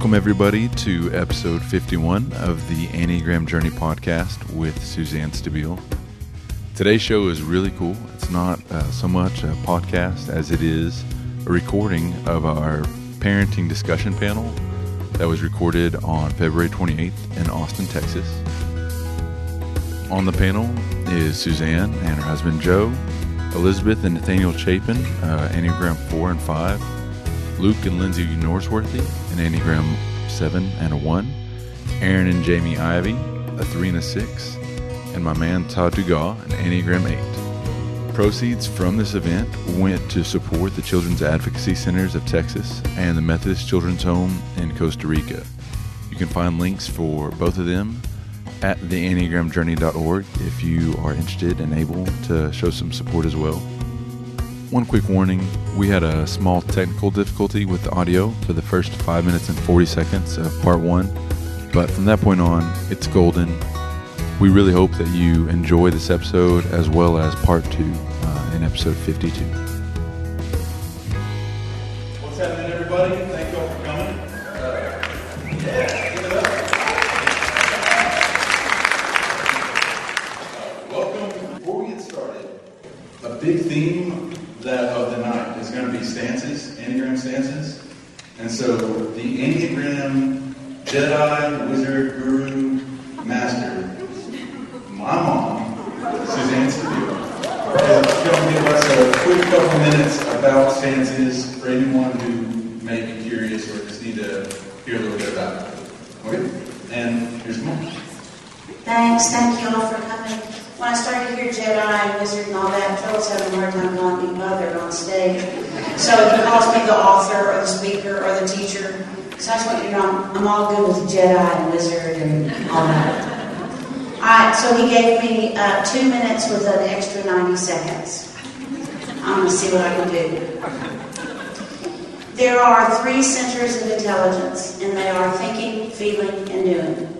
Welcome, everybody, to episode 51 of the Enneagram Journey podcast with Suzanne Stabile. Today's show is really cool. It's not uh, so much a podcast as it is a recording of our parenting discussion panel that was recorded on February 28th in Austin, Texas. On the panel is Suzanne and her husband Joe, Elizabeth and Nathaniel Chapin, uh, Enneagram 4 and 5, Luke and Lindsay Norsworthy, an Enneagram 7 and a 1, Aaron and Jamie Ivey, a 3 and a 6, and my man Todd Dugas, an Enneagram 8. Proceeds from this event went to support the Children's Advocacy Centers of Texas and the Methodist Children's Home in Costa Rica. You can find links for both of them at theenneagramjourney.org if you are interested and able to show some support as well. One quick warning we had a small technical difficulty with the audio for the first 5 minutes and 40 seconds of part 1, but from that point on, it's golden. We really hope that you enjoy this episode as well as part 2 uh, in episode 52. Thanks, thank you all for coming. When I started hear Jedi and Wizard and all that, Phil's having a hard time calling me mother on stage. So if he calls me the author or the speaker or the teacher. So I just want you to know I'm, I'm all good with Jedi and Wizard and all that. All right, so he gave me uh, two minutes with an extra 90 seconds. I'm going to see what I can do. There are three centers of intelligence, and they are thinking, feeling, and doing.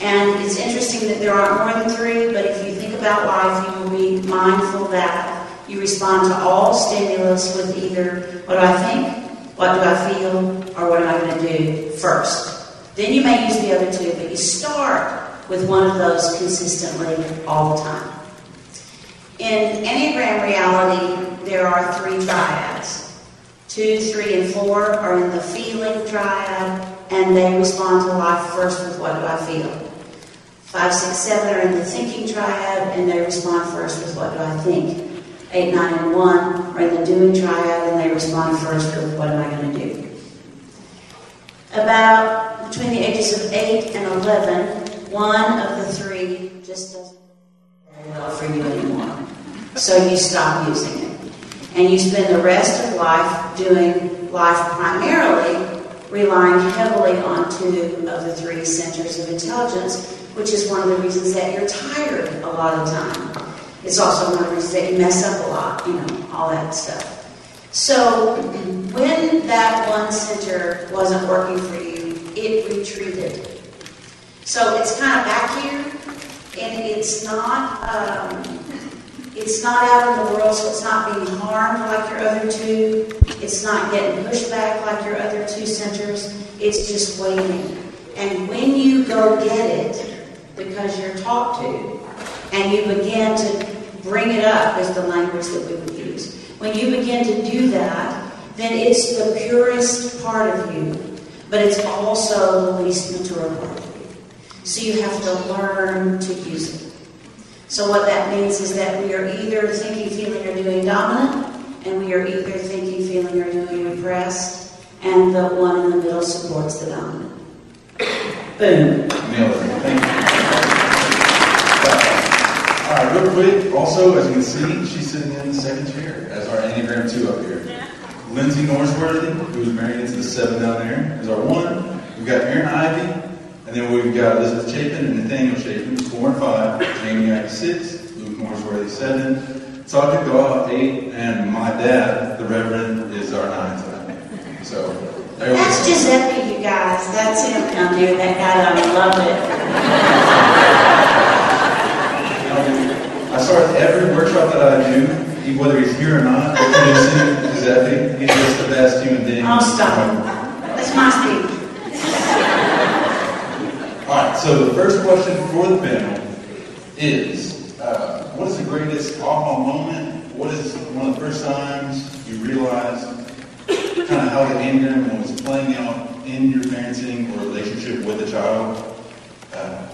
And it's interesting that there aren't more than three, but if you think about life, you will be mindful that you respond to all stimulus with either what do I think, what do I feel, or what am I going to do first. Then you may use the other two, but you start with one of those consistently all the time. In Enneagram reality, there are three triads. Two, three, and four are in the feeling triad, and they respond to life first with what do I feel. Five, six, seven are in the thinking triad, and they respond first with what do I think. Eight, nine, and one are in the doing triad, and they respond first with what am I going to do. About between the ages of eight and eleven, one of the three just doesn't work very well for you anymore. So you stop using it. And you spend the rest of life doing life primarily relying heavily on two of the three centers of intelligence, which is one of the reasons that you're tired a lot of the time. It's also one of the reasons that you mess up a lot, you know, all that stuff. So when that one center wasn't working for you, it retreated. So it's kind of back here, and it's not um, it's not out in the world, so it's not being harmed like your other two. It's not getting pushed back like your other two centers. It's just waiting. And when you go get it, because you're taught to, and you begin to bring it up, is the language that we would use. When you begin to do that, then it's the purest part of you, but it's also the least mature part of you. So you have to learn to use it. So what that means is that we are either thinking, feeling, or doing dominant, and we are either thinking, feeling, or doing repressed, and the one in the middle supports the dominant. Boom. Nailed it. Thank you. All right, real quick. Also, as you can see, she's sitting in the second chair as our Enneagram 2 up here. Lindsay Norsworthy, who is married into the seven down there, is our one. We've got Aaron Ivey, and then we've got Elizabeth Chapin and Nathaniel Chapin, four and five. Jamie Ivey, six. Luke Norsworthy, seven. Todd Dugas, eight. And my dad, the Reverend, is our nine tonight. So, there That's go. Giuseppe, you guys. That's him down there, that guy I love it. I start every workshop that I do, whether he's here or not, introducing Giuseppe. He's just the best human being. Oh, stop. That's my Steve. so the first question for the panel is, uh, what is the greatest aha moment? What is one of the first times you realized kind of how the Enneagram was playing out in your parenting or relationship with a child? Uh,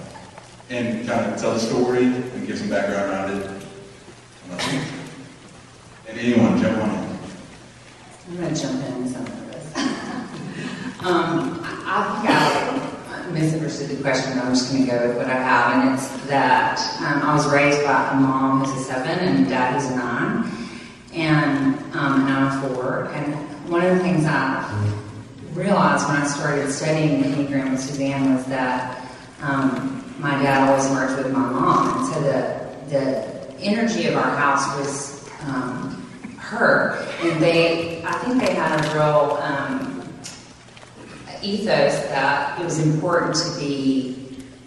and kind of tell the story and give some background around it. And anyone, jump on in. I'm going to jump in with some of this. um, I think I misunderstood the question, I'm just going to go with what I have, and it's that um, I was raised by a mom who's a seven and a dad who's a nine, and, um, and I'm four. And one of the things I realized when I started studying the Enneagram with Suzanne was that um, my dad always worked with my mom, and so the the energy of our house was um, her, and they I think they had a real um, ethos that it was important to be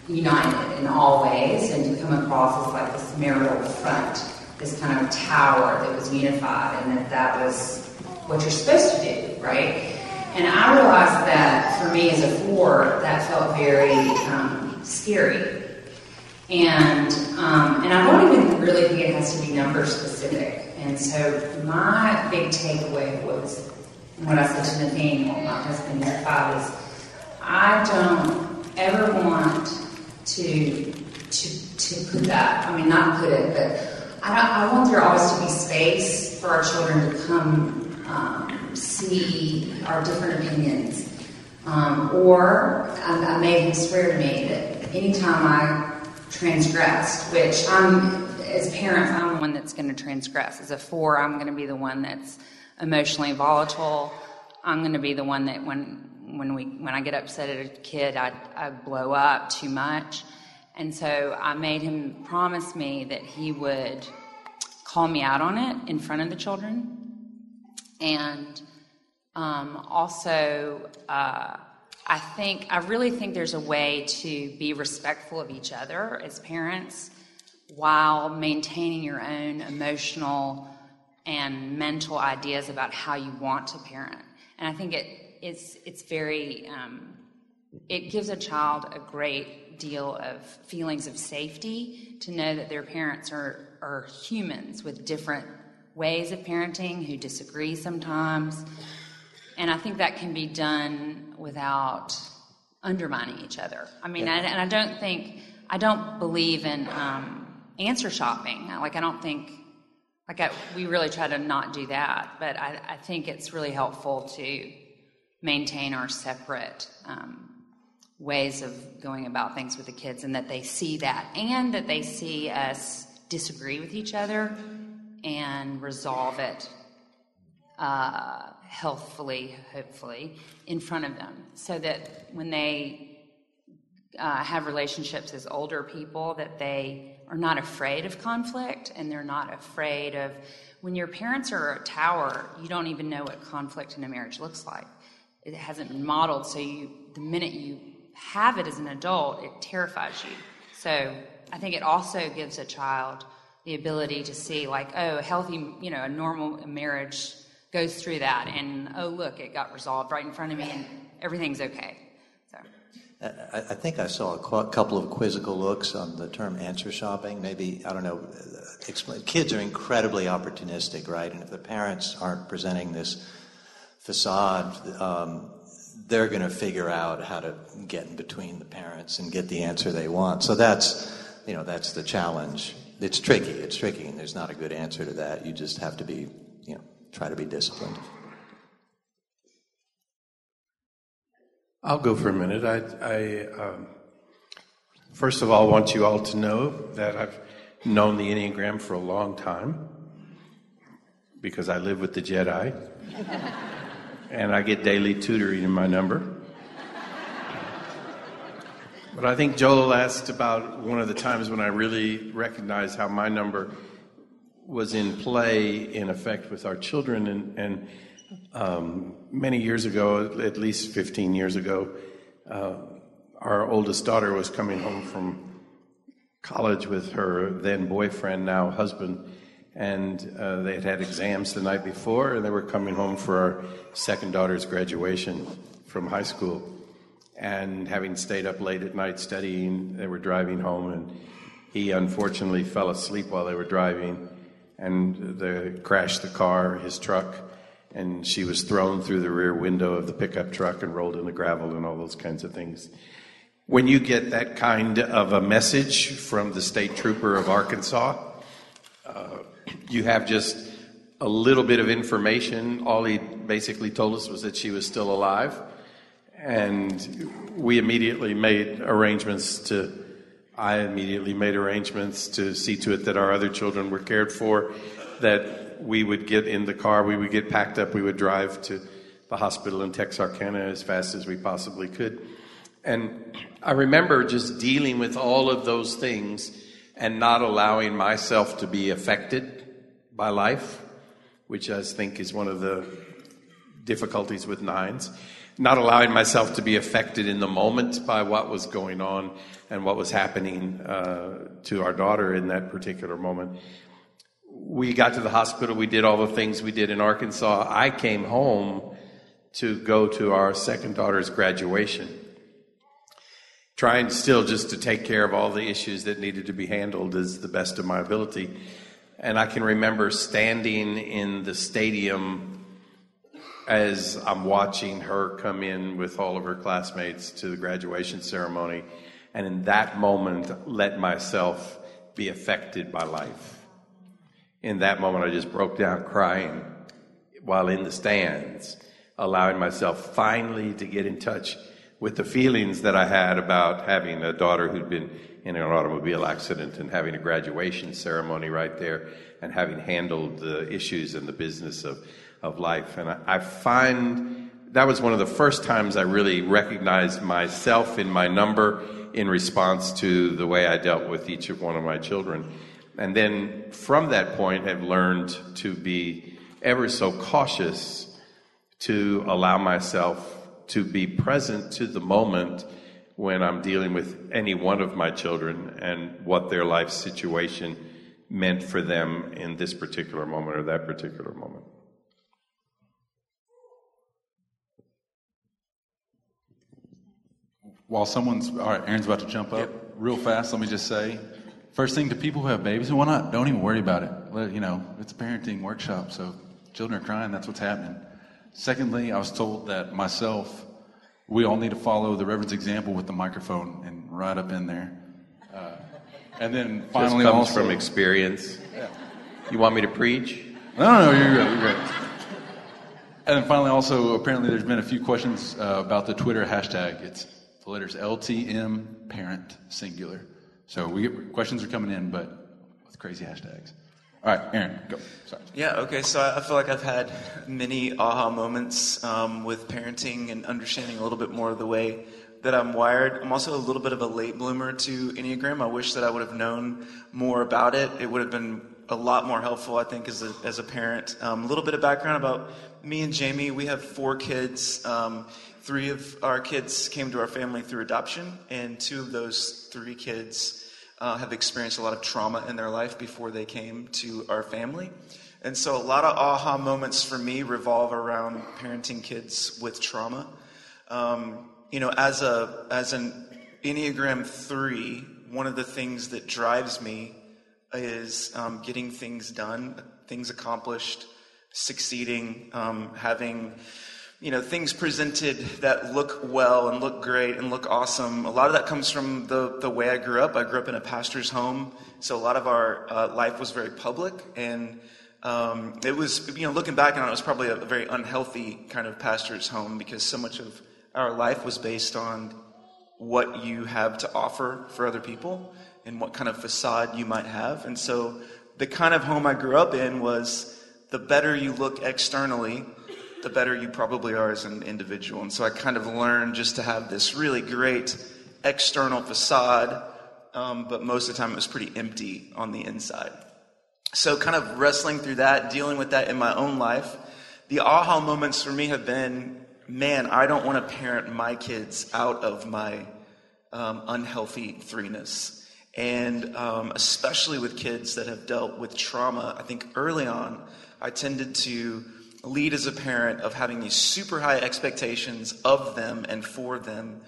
united in all ways and to come across as like this marital front, this kind of tower that was unified, and that that was what you're supposed to do, right? And I realized that for me as a four, that felt very um, scary. And, um, and I don't even really think it has to be number specific. And so my big takeaway was what I said to Nathaniel, my husband five, is I don't ever want to, to, to put that, I mean, not put it, but I, I want there always to be space for our children to come um, see our different opinions. Um, or I, I made him swear to me that anytime I transgressed, which I'm, as parents, I'm the one that's going to transgress. As a four, I'm going to be the one that's emotionally volatile. I'm going to be the one that when when we when I get upset at a kid, I, I blow up too much. And so I made him promise me that he would call me out on it in front of the children, and um, also. Uh, I think, I really think there's a way to be respectful of each other as parents while maintaining your own emotional and mental ideas about how you want to parent. And I think it, it's, it's very, um, it gives a child a great deal of feelings of safety to know that their parents are, are humans with different ways of parenting who disagree sometimes and I think that can be done without undermining each other. I mean, yeah. and I don't think, I don't believe in um, answer shopping. Like, I don't think, like, I, we really try to not do that. But I, I, think it's really helpful to maintain our separate um, ways of going about things with the kids and that they see that and that they see us disagree with each other and resolve it. Uh, healthfully, hopefully, in front of them so that when they uh, have relationships as older people that they are not afraid of conflict and they're not afraid of when your parents are a tower you don't even know what conflict in a marriage looks like it hasn't been modeled so you the minute you have it as an adult it terrifies you so i think it also gives a child the ability to see like oh a healthy you know a normal marriage goes through that, and oh, look, it got resolved right in front of me, and everything's okay. I, think I saw a couple of quizzical looks on the term answer shopping. Maybe, I don't know, explain. Kids are incredibly opportunistic, right? And if the parents aren't presenting this facade, um, they're going to figure out how to get in between the parents and get the answer they want. So that's, you know, that's the challenge. It's tricky. It's tricky, and there's not a good answer to that. You just have to be, you know, try to be disciplined. I'll go for a minute. I, I um, first of all want you all to know that I've known the Enneagram for a long time because I live with the Jedi and I get daily tutoring in my number. But I think Joel asked about one of the times when I really recognized how my number was in play in effect with our children. And, and um, many years ago, at least 15 years ago, uh, our oldest daughter was coming home from college with her then boyfriend, now husband, and uh, they had had exams the night before, and they were coming home for our second daughter's graduation from high school. and having stayed up late at night studying, they were driving home, and he unfortunately fell asleep while they were driving, and they crashed the car, his truck, and she was thrown through the rear window of the pickup truck and rolled in the gravel and all those kinds of things. When you get that kind of a message from the state trooper of Arkansas, uh, you have just a little bit of information. All he basically told us was that she was still alive. And we immediately made arrangements to, I immediately made arrangements to see to it that our other children were cared for, that we would get in the car, we would get packed up, we would drive to the hospital in Texarkana as fast as we possibly could. And I remember just dealing with all of those things and not allowing myself to be affected by life, which I think is one of the difficulties with nines not allowing myself to be affected in the moment by what was going on and what was happening uh, to our daughter in that particular moment. We got to the hospital, we did all the things we did in Arkansas. I came home to go to our second daughter's graduation, trying still just to take care of all the issues that needed to be handled as the best of my ability. And I can remember standing in the stadium as I'm watching her come in with all of her classmates to the graduation ceremony, and in that moment, let myself be affected by life. In that moment, I just broke down crying while in the stands, allowing myself finally to get in touch with the feelings that I had about having a daughter who'd been in an automobile accident and having a graduation ceremony right there and having handled the issues and the business of of life. And I, I find that was one of the first times I really recognized myself in my number in response to the way I dealt with each of one of my children. And then from that point, have learned to be ever so cautious to allow myself to be present to the moment when I'm dealing with any one of my children and what their life situation meant for them in this particular moment or that particular moment. While someone's, all right, Aaron's about to jump up yep. real fast, let me just say first thing to people who have babies, and why not? Don't even worry about it. You know, it's a parenting workshop, so children are crying, that's what's happening. Secondly, I was told that myself, we all need to follow the Reverend's example with the microphone and right up in there. Uh, and then finally, this comes also, from experience. Yeah. You want me to preach? No, no, no, you're good. You're great. And then finally, also, apparently, there's been a few questions uh, about the Twitter hashtag. It's the letters LTM parent singular. So we get, questions are coming in, but with crazy hashtags. All right, Aaron, go. Sorry. Yeah, okay. So I feel like I've had many aha moments um, with parenting and understanding a little bit more of the way that I'm wired. I'm also a little bit of a late bloomer to Enneagram. I wish that I would have known more about it. It would have been a lot more helpful, I think, as a, as a parent. Um, a little bit of background about me and Jamie. We have four kids. Um, Three of our kids came to our family through adoption, and two of those three kids uh, have experienced a lot of trauma in their life before they came to our family. And so a lot of aha moments for me revolve around parenting kids with trauma. Um, you know, as a as an Enneagram three, one of the things that drives me is um, getting things done, things accomplished, succeeding, um, having you know, things presented that look well and look great and look awesome. A lot of that comes from the, the way I grew up. I grew up in a pastor's home, so a lot of our uh, life was very public, and um, it was, you know, looking back on it, it was probably a very unhealthy kind of pastor's home because so much of our life was based on what you have to offer for other people and what kind of facade you might have. And so the kind of home I grew up in was the better you look externally, the better you probably are as an individual. And so I kind of learned just to have this really great external facade, um, but most of the time it was pretty empty on the inside. So, kind of wrestling through that, dealing with that in my own life, the aha moments for me have been man, I don't want to parent my kids out of my um, unhealthy threeness. And um, especially with kids that have dealt with trauma, I think early on, I tended to lead as a parent of having these super high expectations of them and for them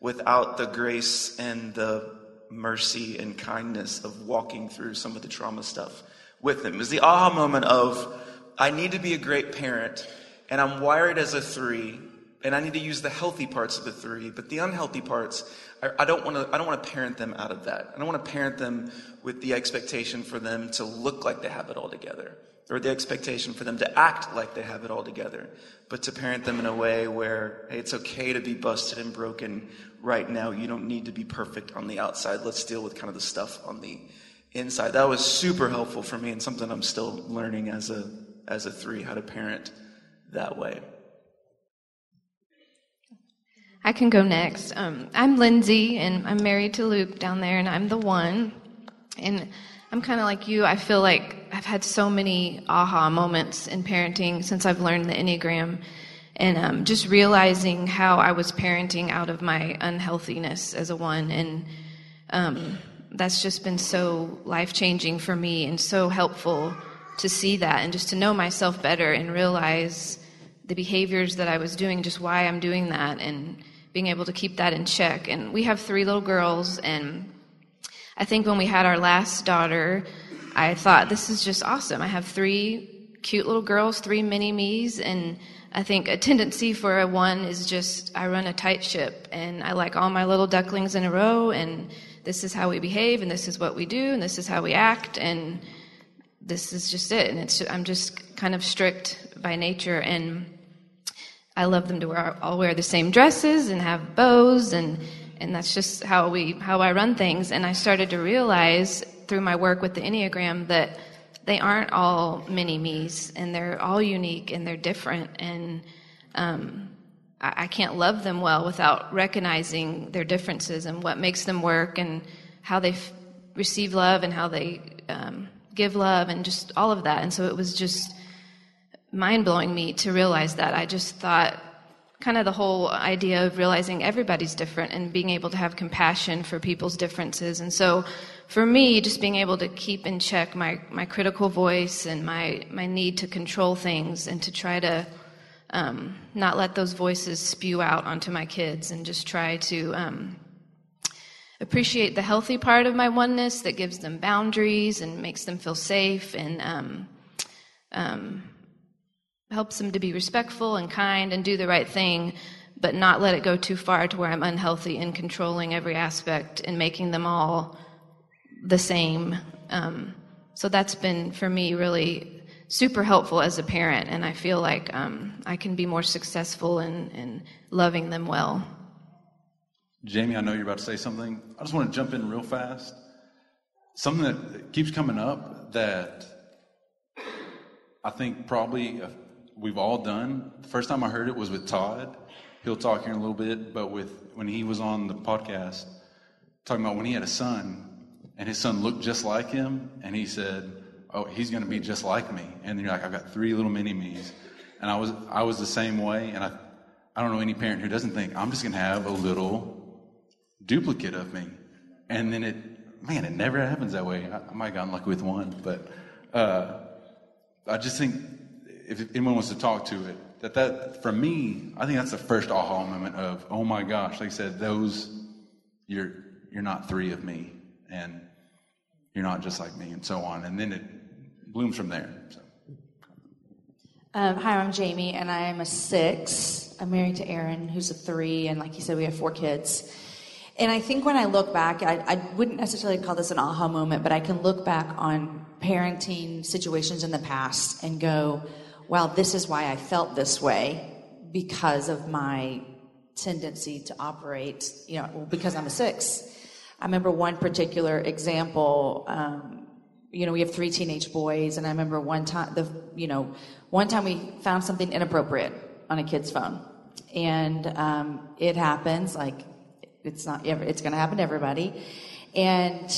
without the grace and the mercy and kindness of walking through some of the trauma stuff with them. It was the aha moment of, I need to be a great parent, and I'm wired as a three, and I need to use the healthy parts of the three, but the unhealthy parts, I, I don't want to. I don't want to parent them out of that. I don't want to parent them with the expectation for them to look like they have it all together, or the expectation for them to act like they have it all together, but to parent them in a way where hey, it's okay to be busted and broken right now. You don't need to be perfect on the outside. Let's deal with kind of the stuff on the inside. That was super helpful for me, and something I'm still learning as a as a three how to parent that way. I can go next. Um, I'm Lindsay, and I'm married to Luke down there, and I'm the one. And I'm kind of like you. I feel like I've had so many aha moments in parenting since I've learned the Enneagram, and um, just realizing how I was parenting out of my unhealthiness as a one, and um, that's just been so life changing for me and so helpful to see that and just to know myself better and realize the behaviors that I was doing, just why I'm doing that, and being able to keep that in check. And we have three little girls, and I think when we had our last daughter, I thought, this is just awesome. I have three cute little girls, three mini me's, and I think a tendency for a one is just I run a tight ship, and I like all my little ducklings in a row, and this is how we behave, and this is what we do, and this is how we act, and this is just it. And it's I'm just kind of strict by nature, and I love them to wear all wear the same dresses and have bows and and that's just how we how I run things. And I started to realize through my work with the Enneagram that they aren't all mini me's and they're all unique and they're different. And um, I, I can't love them well without recognizing their differences and what makes them work and how they f- receive love and how they um, give love and just all of that. And so it was just mind blowing me to realize that. I just thought kind of the whole idea of realizing everybody's different and being able to have compassion for people's differences. And so for me, just being able to keep in check my, my critical voice and my, my need to control things and to try to um, not let those voices spew out onto my kids and just try to um, appreciate the healthy part of my oneness that gives them boundaries and makes them feel safe and um, um helps them to be respectful and kind and do the right thing, but not let it go too far to where I'm unhealthy in controlling every aspect and making them all the same. Um, so that's been for me really super helpful as a parent, and I feel like um, I can be more successful in, in loving them well. Jamie, I know you're about to say something. I just want to jump in real fast. Something that keeps coming up that I think probably we've all done. The first time I heard it was with Todd. He'll talk here in a little bit, but with when he was on the podcast talking about when he had a son and his son looked just like him, and he said, "Oh, he's going to be just like me." And you're like, "I've got three little mini me's," and I was I was the same way, and I I don't know any parent who doesn't think I'm just going to have a little duplicate of me, and then it man, it never happens that way. I, I might have gotten lucky with one, but uh, I just think if anyone wants to talk to it, that that for me, I think that's the first aha moment of, oh my gosh, like I said, those you're you're not three of me, and you're not just like me, and so on, and then it blooms from there. So. Um, hi, I'm Jamie, and I'm a six. I'm married to Aaron, who's a three, and like you said, we have four kids. And I think when I look back, I, I wouldn't necessarily call this an aha moment, but I can look back on parenting situations in the past and go, well, this is why I felt this way because of my tendency to operate, you know, because I'm a six. I remember one particular example. Um, you know, we have three teenage boys, and I remember one time, the you know, one time we found something inappropriate on a kid's phone, and um, it happens. Like, it's not it's going to happen to everybody, and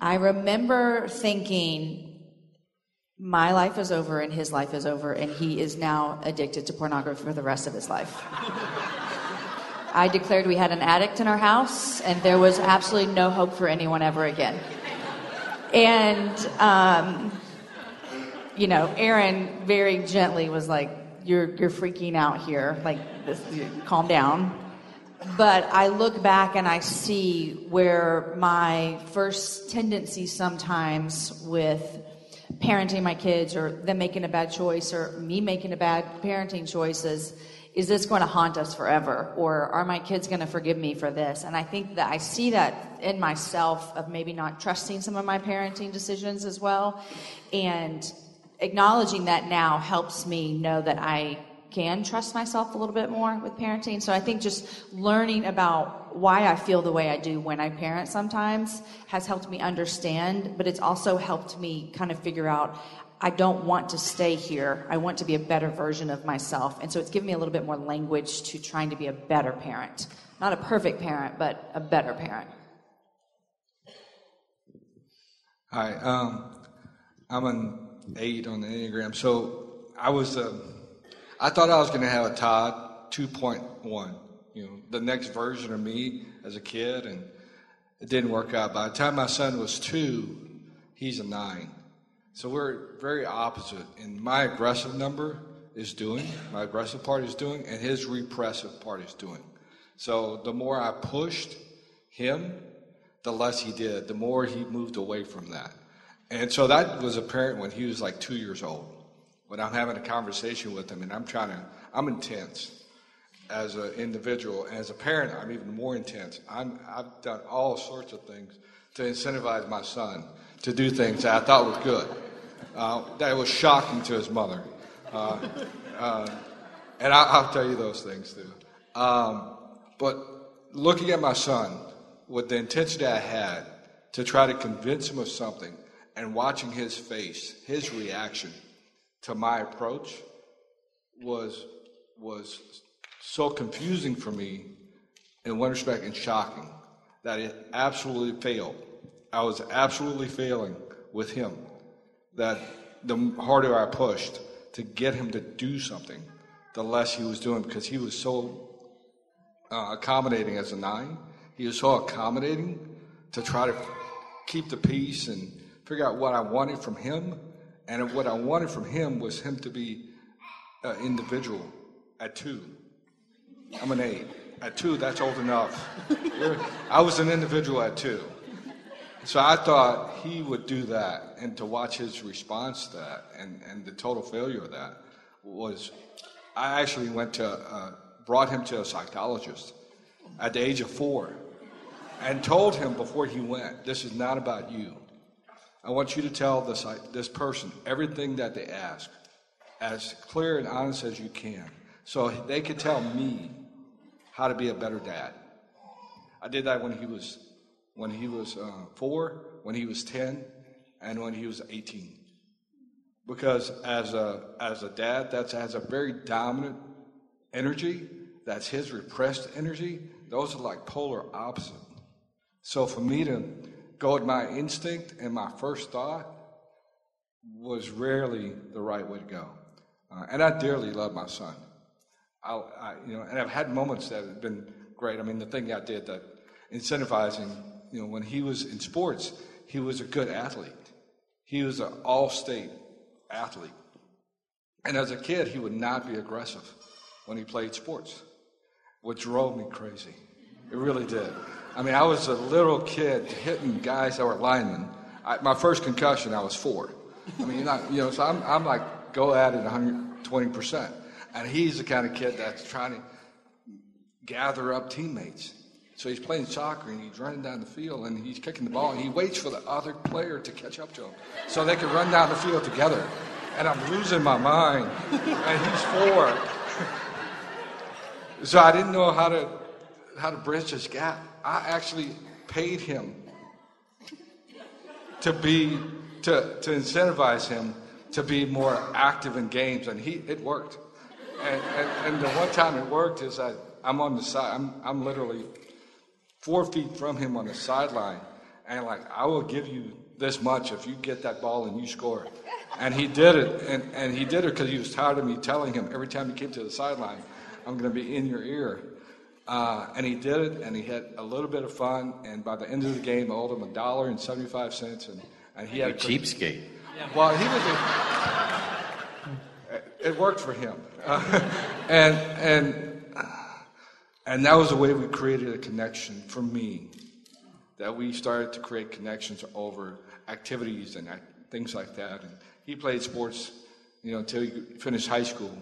I remember thinking, my life is over and his life is over, and he is now addicted to pornography for the rest of his life. I declared we had an addict in our house, and there was absolutely no hope for anyone ever again. And, um, you know, Aaron very gently was like, "You're you're freaking out here. Like, this, calm down." but I look back and I see where my first tendency sometimes with parenting my kids or them making a bad choice or me making a bad parenting choice is is this going to haunt us forever? Or are my kids going to forgive me for this? And i think that i see that in myself of maybe not trusting some of my parenting decisions as well. And acknowledging that now helps me know that i can trust myself a little bit more with parenting. So I think just learning about why I feel the way I do when I parent sometimes has helped me understand, but it's also helped me kind of figure out I don't want to stay here. I want to be a better version of myself. And so it's given me a little bit more language to trying to be a better parent. Not a perfect parent, but a better parent. Hi, um, I'm an eight on the Enneagram. So I was. Uh, I thought I was going to have a Todd 2.1, you know, the next version of me as a kid, and it didn't work out. By the time my son was two, he's a nine. So we're very opposite. And my aggressive number is doing, my aggressive part is doing, and his repressive part is doing. So the more I pushed him, the less he did, the more he moved away from that. And so that was apparent when he was like two years old when I'm having a conversation with them and I'm trying to, I'm intense as an individual. As a parent, I'm even more intense. I'm, I've done all sorts of things to incentivize my son to do things that I thought was good. Uh, that was shocking to his mother. Uh, uh, and I, will tell you those things too. Um, but looking at my son with the intensity I had to try to convince him of something and watching his face, his reaction, to my approach was was so confusing for me in one respect and shocking that it absolutely failed. I was absolutely failing with him. That the harder I pushed to get him to do something, the less he was doing because he was so uh, accommodating as a nine. He was so accommodating to try to keep the peace and figure out what I wanted from him and what I wanted from him was him to be an individual at two. I'm an eight. At two, that's old enough. I was an individual at two. So I thought he would do that, and to watch his response to that and, and the total failure of that was, I actually went to, uh, brought him to a psychologist at the age of four and told him before he went, this is not about you. I want you to tell this, this person everything that they ask as clear and honest as you can so they can tell me how to be a better dad. I did that when he was when he was uh, four, when he was ten, and when he was eighteen. Because as a as a dad, that has a very dominant energy. That's his repressed energy. Those are like polar opposite. So for me to go with my instinct and my first thought was rarely the right way to go. Uh, and I dearly love my son. I, I, you know, and I've had moments that have been great. I mean, the thing I did that incentivizing, you know, when he was in sports, he was a good athlete. He was an all-state athlete. And as a kid, he would not be aggressive when he played sports, which drove me crazy. It really did. I mean, I was a little kid hitting guys that were linemen. I, my first concussion, I was four. I mean, not, you know, so I'm, I'm like, go at it 120%. And he's the kind of kid that's trying to gather up teammates. So he's playing soccer and he's running down the field and he's kicking the ball and he waits for the other player to catch up to him so they can run down the field together. And I'm losing my mind. And he's four. so I didn't know how to how to bridge this gap. I actually paid him to be to, to incentivize him to be more active in games, and he it worked. And, and, and the one time it worked is I, I'm on the side. I'm I'm literally four feet from him on the sideline, and like I will give you this much if you get that ball and you score. And he did it, and, and he did it because he was tired of me telling him every time he came to the sideline, I'm going to be in your ear. Uh, and he did it, and he had a little bit of fun. And by the end of the game, I owed him a dollar and seventy-five cents, and, and he had a cheapskate. Well, he was. A, it worked for him, uh, and and and that was the way we created a connection for me. That we started to create connections over activities and things like that. And he played sports, you know, until he finished high school.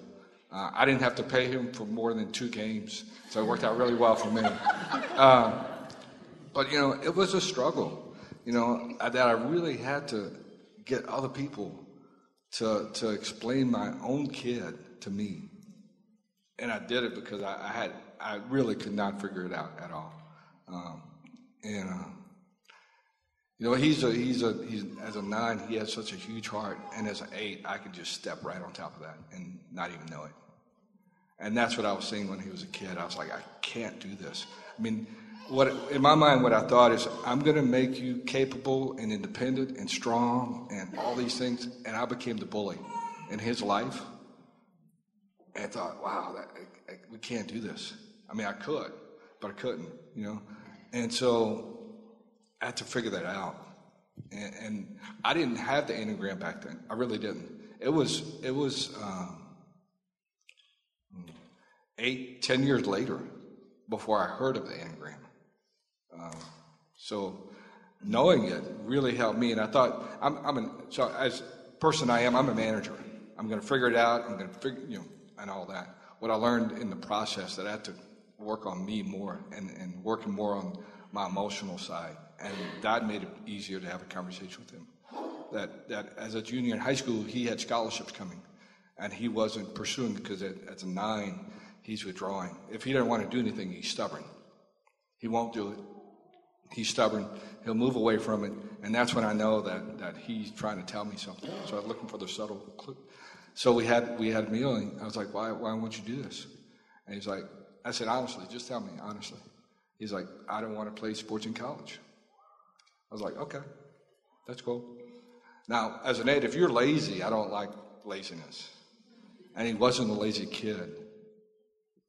Uh, I didn't have to pay him for more than two games, so it worked out really well for me. Uh, but you know, it was a struggle. You know, that I really had to get other people to to explain my own kid to me, and I did it because I, I had I really could not figure it out at all. Um, and uh, you know, he's a he's a he's as a nine, he has such a huge heart, and as an eight, I could just step right on top of that and not even know it. And that's what I was saying when he was a kid. I was like, I can't do this. I mean, what in my mind, what I thought is, I'm going to make you capable and independent and strong and all these things. And I became the bully in his life. And I thought, wow, that, I, I, we can't do this. I mean, I could, but I couldn't, you know. And so I had to figure that out. And, and I didn't have the enneagram back then. I really didn't. It was it was um, eight, ten years later before I heard of the enneagram. Um, so knowing it really helped me. And I thought I'm, I'm an, so as person I am, I'm a manager. I'm going to figure it out. I'm going to figure you know and all that. What I learned in the process that I had to work on me more and, and working more on my emotional side. And that made it easier to have a conversation with him. That, that as a junior in high school, he had scholarships coming, and he wasn't pursuing because at a nine, he's withdrawing. If he doesn't want to do anything, he's stubborn. He won't do it. He's stubborn. He'll move away from it, and that's when I know that, that he's trying to tell me something. So I'm looking for the subtle clue. So we had we had a meal, and I was like, "Why why won't you do this?" And he's like, "I said honestly, just tell me honestly." He's like, "I don't want to play sports in college." I was like, "Okay, that's cool." Now, as an aide, if you're lazy, I don't like laziness, and he wasn't a lazy kid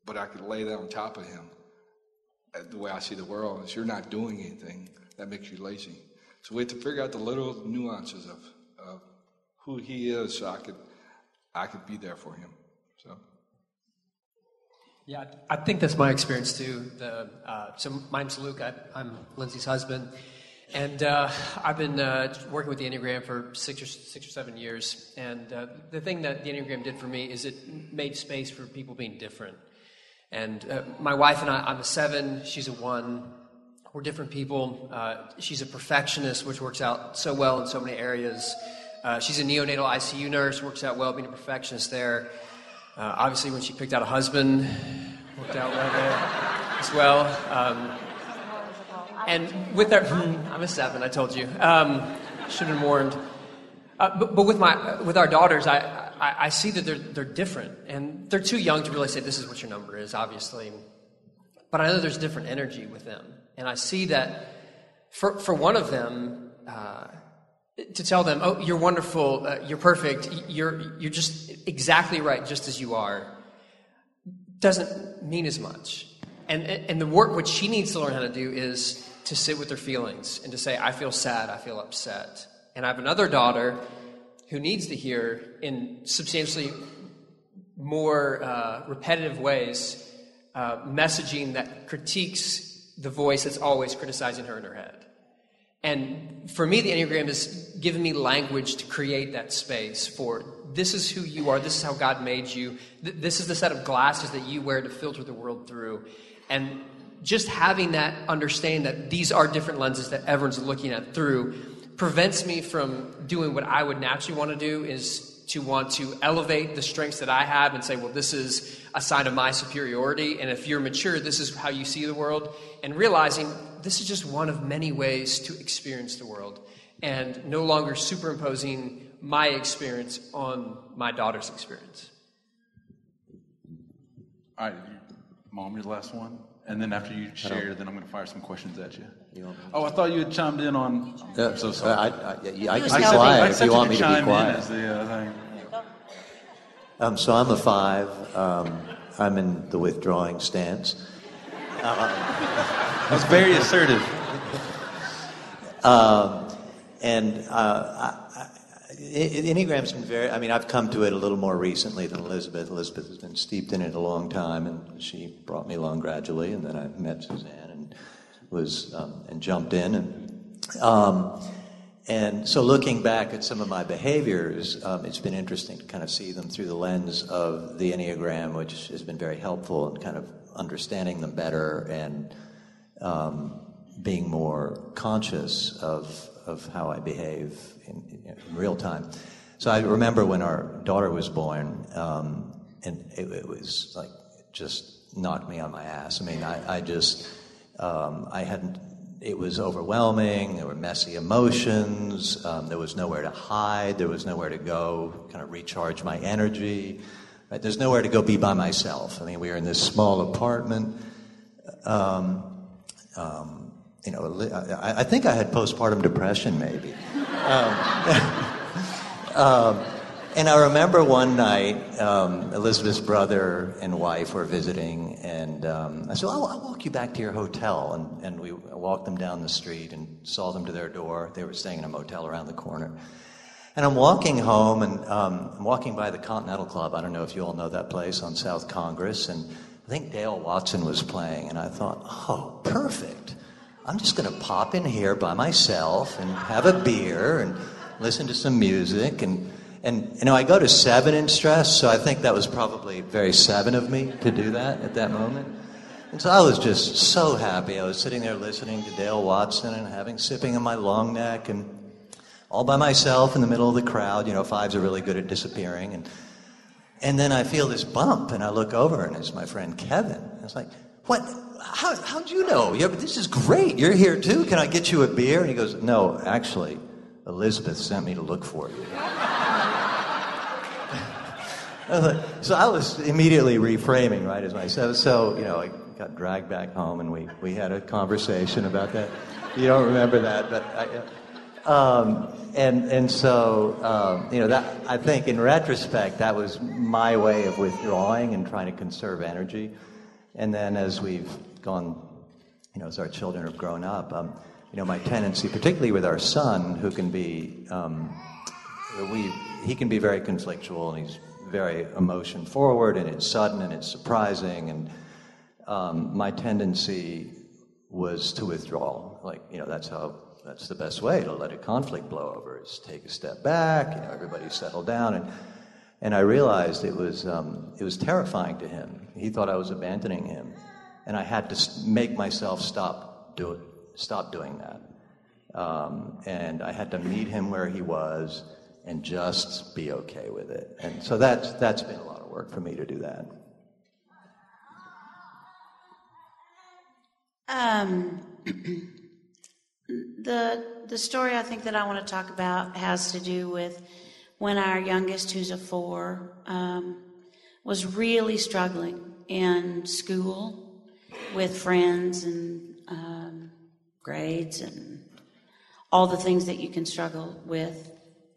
but I could lay that on top of him. Uh, the way I see the world is you're not doing anything that makes you lazy. So we have to figure out the little nuances of, of who he is so I could I could be there for him. So yeah, I think that's my experience too. The, uh, so Luke. I, am Lindsay's husband, and uh, I've been uh, working with the Enneagram for six or six or seven years. And uh, the thing that the Enneagram did for me is it made space for people being different. And uh, my wife and I, I'm a seven, she's a one. We're different people. Uh, she's a perfectionist, which works out so well in so many areas. Uh, she's a neonatal ICU nurse, works out well being a perfectionist there. Obviously, when she picked out a husband, worked out well there as well. Um, and with our, I'm a seven, I told you. Um, should have warned. Uh, but, but, with my with our daughters, I, I, I, see that they're, they're different. And they're too young to really say this is what your number is, obviously. But I know there's different energy with them. And I see that for, for one of them, uh, to tell them, oh, you're wonderful, uh, you're perfect, you're, you're just exactly right, just as you are, doesn't mean as much. And, and the work, what she needs to learn how to do is to sit with their feelings and to say, I feel sad, I feel upset. And I have another daughter who needs to hear in substantially more uh, repetitive ways uh, messaging that critiques the voice that's always criticizing her in her head. And for me, the Enneagram has given me language to create that space for this is who you are, this is how God made you, Th- this is the set of glasses that you wear to filter the world through. And just having that understanding that these are different lenses that everyone's looking at through prevents me from doing what I would naturally want to do is to want to elevate the strengths that I have and say, well, this is a sign of my superiority. And if you're mature, this is how you see the world. And realizing this is just one of many ways to experience the world. And no longer superimposing my experience on my daughter's experience. All right, mom, you're the last one. And then after you share, then I'm going to fire some questions at you. you oh, I thought you had chimed in on. Uh, I'm so sorry. I, I, I, I can be quiet if you want me to be quiet. The, uh, um, so I'm a five. Um, I'm in the withdrawing stance. Uh, That's very assertive. Um, and uh, I, Enneagram's been very, I mean, I've come to it a little more recently than Elizabeth. Elizabeth has been steeped in it a long time, and she brought me along gradually, and then I met Suzanne and was, um, and jumped in. And, um, and so looking back at some of my behaviors, um, it's been interesting to kind of see them through the lens of the Enneagram, which has been very helpful in kind of understanding them better and um, being more conscious of, of how I behave in, in, real time. So I remember when our daughter was born, um, and it, it, was like just knocked me on my ass. I mean, I, I just um, I hadn't. It was overwhelming. There were messy emotions. Um, there was nowhere to hide. There was nowhere to go, kind of recharge my energy. Right? There's nowhere to go be by myself. I mean, we were in this small apartment. Um, um, you know, I, I, think I had postpartum depression, maybe. Um, um, and I remember one night, um, Elizabeth's brother and wife were visiting, and um, I said, I'll, I'll, walk you back to your hotel. And, and we walked them down the street and saw them to their door. They were staying in a motel around the corner. And I'm walking home, and um, I'm walking by the Continental Club. I don't know if you all know that place on South Congress. And I think Dale Watson was playing, and I thought, oh, perfect. I'm just going to pop in here by myself and have a beer and listen to some music. And, and, you know, I go to seven in stress, so I think that was probably very seven of me to do that at that moment. And so I was just so happy. I was sitting there listening to Dale Watson and having sipping in my long neck and all by myself in the middle of the crowd. You know, fives are really good at disappearing. And, and then I feel this bump and I look over and it's my friend Kevin. I was like, what? How, how'd you know? Yeah, but this is great. You're here too. Can I get you a beer? And he goes, No, actually, Elizabeth sent me to look for you. so I was immediately reframing, right, as myself. So, you know, I got dragged back home and we, we had a conversation about that. You don't remember that, but I, um, and, and so, um, you know, that, I think in retrospect, that was my way of withdrawing and trying to conserve energy. And then as we've gone, you know, as our children have grown up, um, you know, my tendency, particularly with our son, who can be, um, we, he can be very conflictual and he's very emotion forward and it's sudden and it's surprising. And um, my tendency was to withdraw. Like, you know, that's how, that's the best way to let a conflict blow over is take a step back, you know, everybody settle down. And, and I realized it was, um, it was terrifying to him. He thought I was abandoning him. And I had to make myself stop, do stop doing that. Um, and I had to meet him where he was and just be okay with it. And so that's, that's been a lot of work for me to do that. Um, the, the story I think that I want to talk about has to do with when our youngest, who's a four, um, was really struggling in school with friends and um, grades and all the things that you can struggle with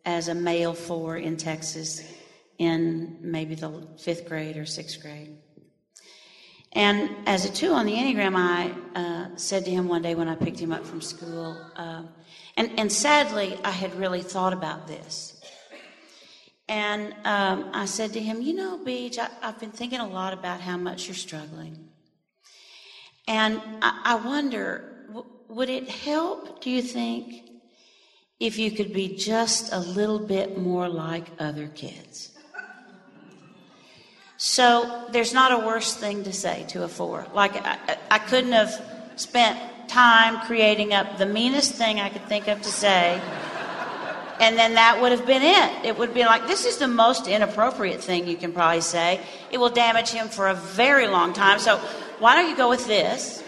as a male four in Texas in maybe the fifth grade or sixth grade. And as a two on the Enneagram, I uh, said to him one day when I picked him up from school, uh, and, and sadly, I had really thought about this. And um, I said to him, You know, BJ, I, have been thinking a lot about how much you're struggling. And I, I wonder, w- would it help, do you think, if you could be just a little bit more like other kids? So there's not a worse thing to say to a four. Like, I, I couldn't have spent time creating up the meanest thing I could think of to say and then that would have been it. It would be like, this is the most inappropriate thing you can probably say. It will damage him for a very long time. So why don't you go with this?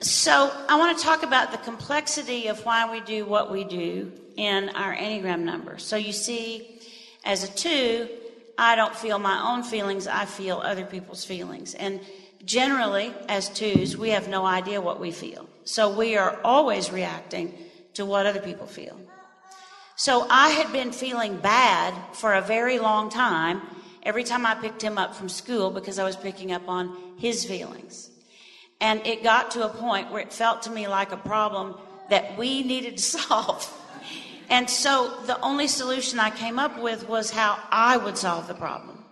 so I want to talk about the complexity of why we do what we do in our Enneagram number. So you see, as a two, I don't feel my own feelings, I feel other people's feelings. And generally, as twos, we have no idea what we feel. So we are always reacting to what other people feel. So I had been feeling bad for a very long time every time I picked him up from school because I was picking up on his feelings. And it got to a point where it felt to me like a problem that we needed to solve. And so the only solution I came up with was how I would solve the problem,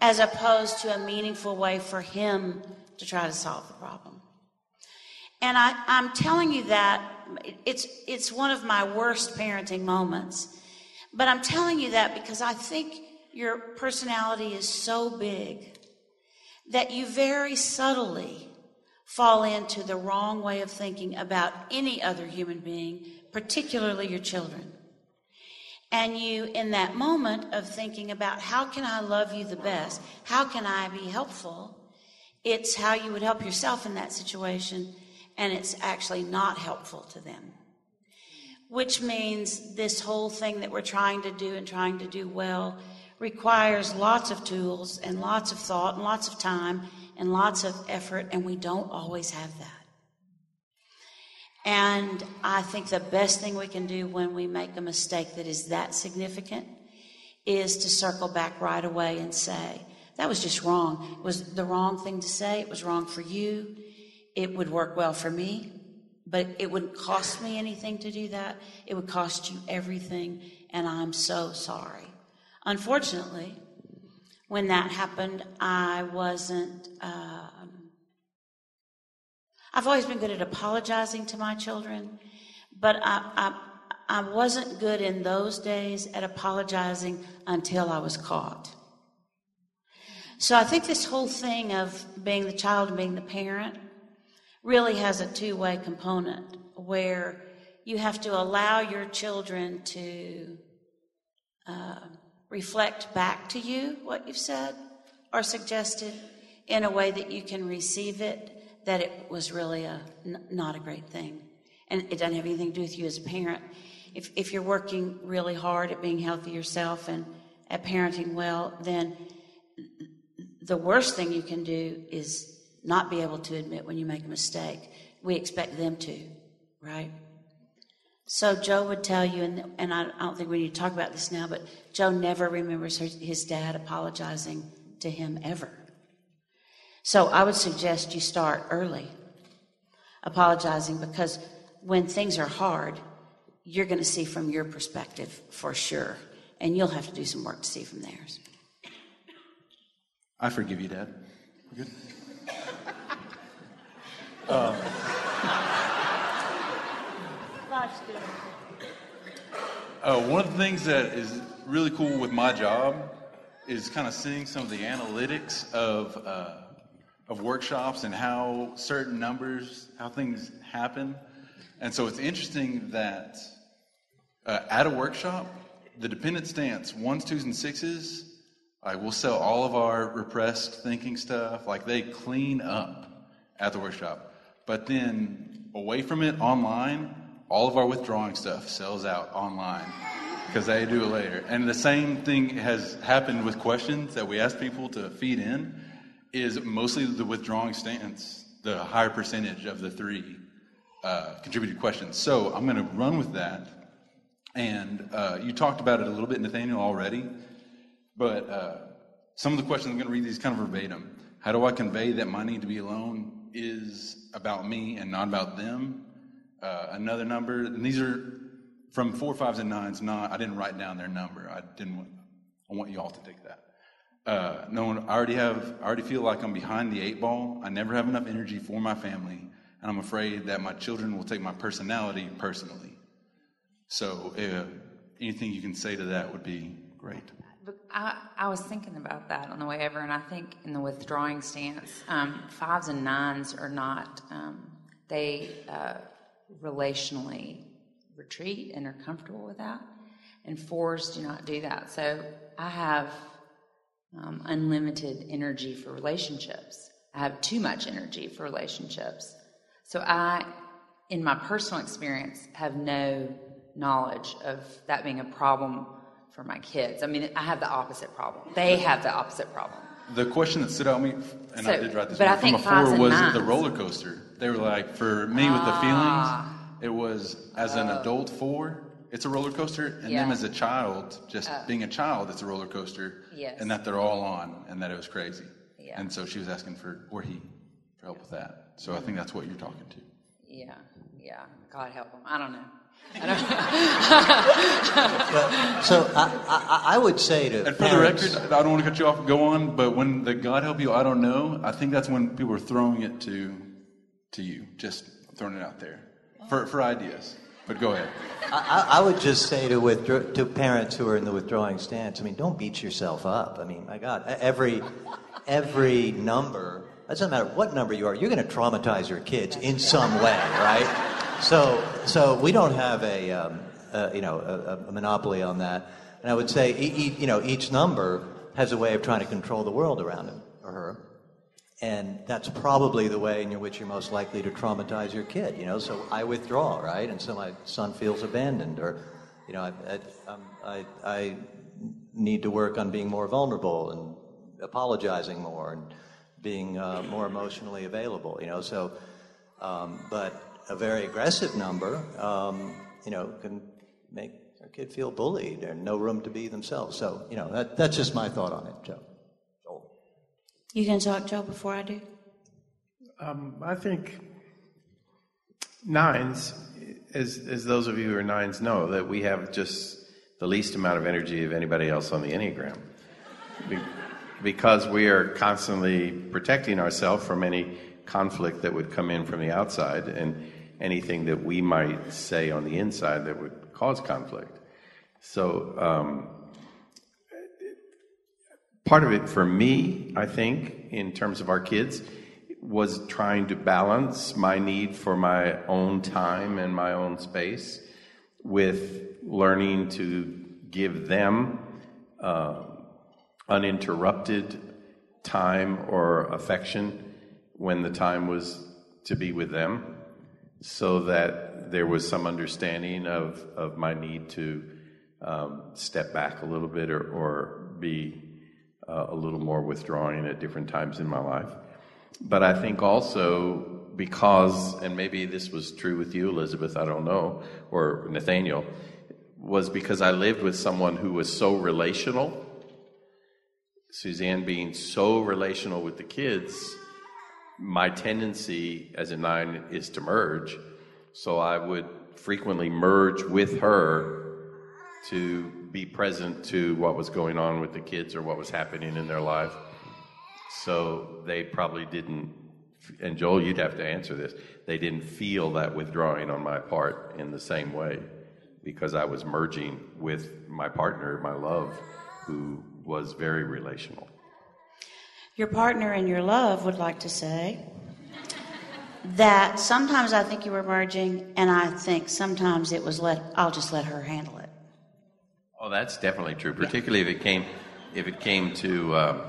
as opposed to a meaningful way for him to try to solve the problem. And I, I'm telling you that it's, it's one of my worst parenting moments. But I'm telling you that because I think your personality is so big that you very subtly fall into the wrong way of thinking about any other human being, particularly your children. And you, in that moment of thinking about how can I love you the best? How can I be helpful? It's how you would help yourself in that situation, and it's actually not helpful to them. Which means this whole thing that we're trying to do and trying to do well requires lots of tools and lots of thought and lots of time and lots of effort, and we don't always have that. And I think the best thing we can do when we make a mistake that is that significant is to circle back right away and say, that was just wrong. It was the wrong thing to say. It was wrong for you. It would work well for me, but it wouldn't cost me anything to do that. It would cost you everything, and I'm so sorry. Unfortunately, when that happened, I wasn't. Um, I've always been good at apologizing to my children, but I, I, I wasn't good in those days at apologizing until I was caught. So I think this whole thing of being the child and being the parent really has a two way component where you have to allow your children to. Uh, reflect back to you what you've said or suggested in a way that you can receive it that it was really a n- not a great thing and it doesn't have anything to do with you as a parent if, if you're working really hard at being healthy yourself and at parenting well then the worst thing you can do is not be able to admit when you make a mistake we expect them to right so Joe would tell you, and, and I, don't think we need to talk about this now, but Joe never remembers her, his dad apologizing to him ever. So I would suggest you start early apologizing because when things are hard, you're going to see from your perspective for sure, and you'll have to do some work to see from theirs. I forgive you, Dad. Good. Um, uh, one of the things that is really cool with my job is kind of seeing some of the analytics of uh, of workshops and how certain numbers, how things happen. And so it's interesting that uh, at a workshop, the dependent stance, ones, twos, and sixes, like we'll sell all of our repressed thinking stuff. Like they clean up at the workshop. But then away from it online, all of our withdrawing stuff sells out online because they do it later. And the same thing has happened with questions that we ask people to feed in is mostly the withdrawing stance, the higher percentage of the three uh, contributed questions. So I'm going to run with that. And uh, you talked about it a little bit, Nathaniel, already. But uh, some of the questions, I'm going to read these kind of verbatim. How do I convey that my need to be alone is about me and not about them? uh, another number, and these are from four, fives, and nines. Not, I didn't write down their number. I didn't. Want, I want you all to take that. Uh, no one. I already have. I already feel like I'm behind the eight ball. I never have enough energy for my family, and I'm afraid that my children will take my personality personally. So, uh, anything you can say to that would be great. I, I, was thinking about that on the way over, and I think in the withdrawing stance, um, fives and nines are not. Um, they uh, relationally retreat and are comfortable with that. And fours do not do that. So I have um, unlimited energy for relationships. I have too much energy for relationships. So I, in my personal experience, have no knowledge of that being a problem for my kids. I mean, I have the opposite problem. They have the opposite problem. The question that stood out to me, and so, I did write this but one, I think from before was nines. the roller coaster. They were like, for me with the Ah. feelings, it was as an adult four, it's a roller coaster, and Yeah. them as a child, just Oh. being a child, it's a roller coaster. Yes. And that they're all on, and that it was crazy. Yeah. And so she was asking for, or he, for help with that. So I think that's what you're talking to. Yeah, yeah, God help them. I don't know. So I, I, I would say to And for the record, I don't want to cut you off. Go on. But when the God help you, I don't know. I think that's when people are throwing it to to you, just throwing it out there for for ideas. But go ahead. I, I would just say to withdraw, to parents who are in the withdrawing stance. I mean, don't beat yourself up. I mean, my God, every every number. It doesn't matter what number you are. You're going to traumatize your kids in some way, right? So, so we don't have a um, uh, you know a, a monopoly on that. And I would say, e- e- you know, each number has a way of trying to control the world around him or her. And that's probably the way in which you're most likely to traumatize your kid, you know. So I withdraw, right? And so my son feels abandoned, or, you know, I, I, um, I, I need to work on being more vulnerable and apologizing more and being uh, more emotionally available, you know. So, um, but a very aggressive number, um, you know, can make a kid feel bullied and no room to be themselves. So, you know, that, that's just my thought on it, Joe. You can talk, Joe, before I do. Um, I think nines, as, as those of you who are nines know, that we have just the least amount of energy of anybody else on the Enneagram. Be- because we are constantly protecting ourselves from any conflict that would come in from the outside and anything that we might say on the inside that would cause conflict. So, um, part of it for me, I think, in terms of our kids, was trying to balance my need for my own time and my own space with learning to give them uh, uninterrupted time or affection when the time was to be with them so that there was some understanding of, of my need to um, step back a little bit or, or be uh, a little more withdrawing at different times in my life. But I think also because, and maybe this was true with you, Elizabeth, I don't know, or Nathaniel, was because I lived with someone who was so relational. Suzanne being so relational with the kids, my tendency as a nine is to merge. So I would frequently merge with her to be present to what was going on with the kids or what was happening in their life. So they probably didn't, and Joel, you'd have to answer this, they didn't feel that withdrawing on my part in the same way because I was merging with my partner, my love, who was very relational. Your partner in your love would like to say that sometimes I think you were merging, and I think sometimes it was let. I'll just let her handle it. Oh, that's definitely true, particularly if it came if it came to um,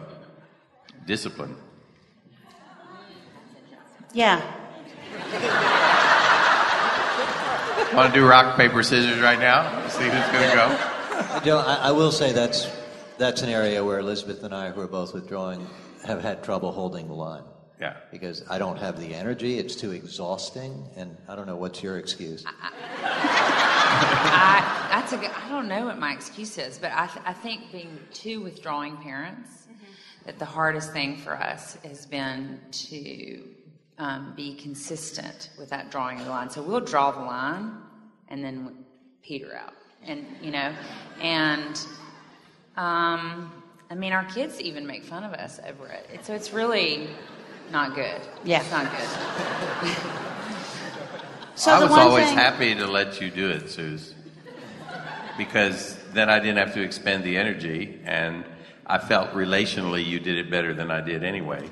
discipline. Yeah. Want to do rock paper scissors right now? See who's going to go. Joe, I, I will say that's that's an area where Elizabeth and I, who are both withdrawing, have had trouble holding the line. Yeah. Because I don't have the energy; it's too exhausting, and I don't know what's your excuse. I, that's a good, I don't know what my excuse is, but I, th- I think being two withdrawing parents, that the hardest thing for us has been to um, be consistent with that drawing of the line. So we'll draw the line and then peter out, and you know, and um, I mean, our kids even make fun of us over it. it so it's really not good. Yeah. it's not good. So I was always thing- happy to let you do it, Suze, because then I didn't have to expend the energy, and I felt relationally you did it better than I did anyway.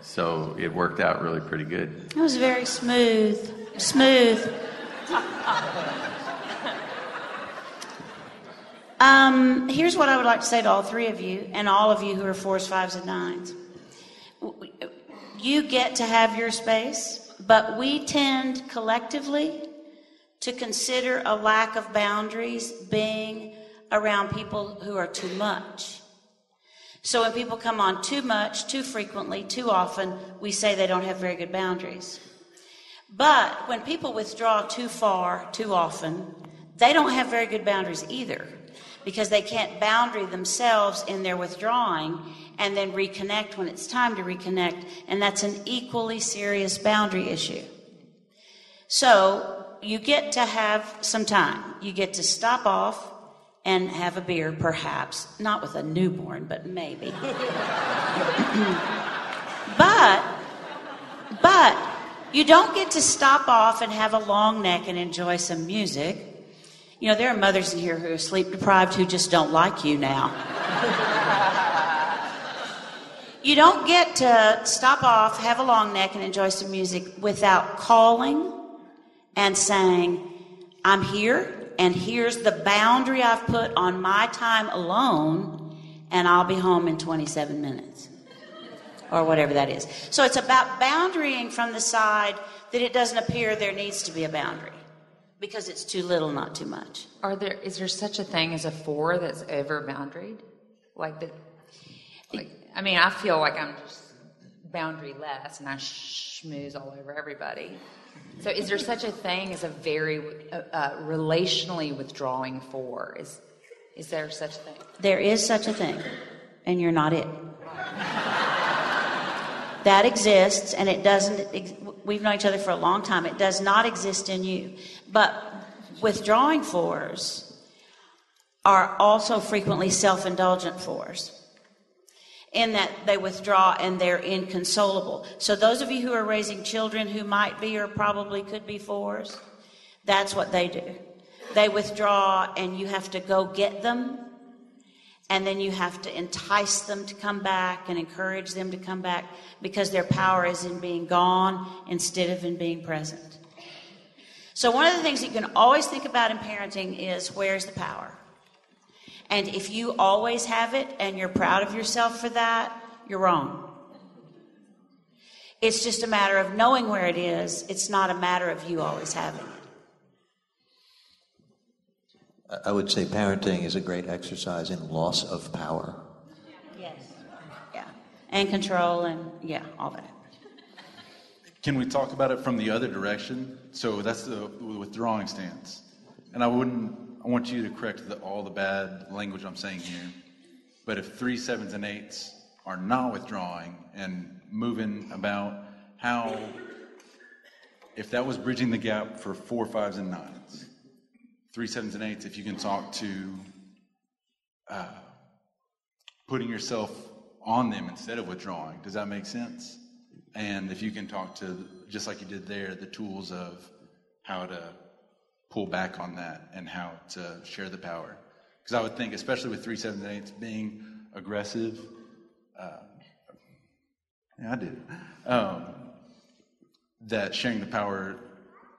So it worked out really pretty good. It was very smooth. Smooth. Um, here's what I would like to say to all three of you, and all of you who are fours, fives, and nines. You get to have your space, but we tend collectively to consider a lack of boundaries being around people who are too much. So when people come on too much, too frequently, too often, we say they don't have very good boundaries. But when people withdraw too far, too often, they don't have very good boundaries either because they can't boundary themselves in their withdrawing and then reconnect when it's time to reconnect. And that's an equally serious boundary issue. So you get to have some time. You get to stop off and have a beer, perhaps. Not with a newborn, but maybe. but, but, you don't get to stop off and have a long neck and enjoy some music. You know, there are mothers in here who are sleep deprived who just don't like you now. you don't get to stop off, have a long neck, and enjoy some music without calling and saying, I'm here, and here's the boundary I've put on my time alone, and I'll be home in 27 minutes. Or whatever that is. So it's about boundarying from the side that it doesn't appear there needs to be a boundary because it's too little, not too much. Are there is there such a thing as a four that's ever boundaried? Like the, like I mean, I feel like I'm just boundary less, and I schmooze all over everybody. So, is there such a thing as a very uh, uh, relationally withdrawing four? Is is there such a thing? There is such a thing, and you're not it. that exists, and it doesn't. We've known each other for a long time. It does not exist in you. But withdrawing fours are also frequently self-indulgent fours in that they withdraw and they're inconsolable. So, those of you who are raising children who might be or probably could be fours, that's what they do. They withdraw, and you have to go get them, and then you have to entice them to come back and encourage them to come back because their power is in being gone instead of in being present. So, one of the things you can always think about in parenting is where's the power? And if you always have it and you're proud of yourself for that, you're wrong. It's just a matter of knowing where it is. It's not a matter of you always having it. I would say parenting is a great exercise in loss of power. Yes. Yeah. And control and, yeah, all that. Can we talk about it from the other direction? So that's the withdrawing stance. And I wouldn't I want you to correct the, all the bad language I'm saying here. But if three sevens and eights are not withdrawing and moving about, how, if that was bridging the gap for four fives and nines, three sevens and eights, if you can talk to uh, putting yourself on them instead of withdrawing, does that make sense? And if you can talk to, just like you did there, the tools of how to pull back on that and how to share the power. Because I would think, especially with three eights being aggressive, uh, yeah, I did. Um, that sharing the power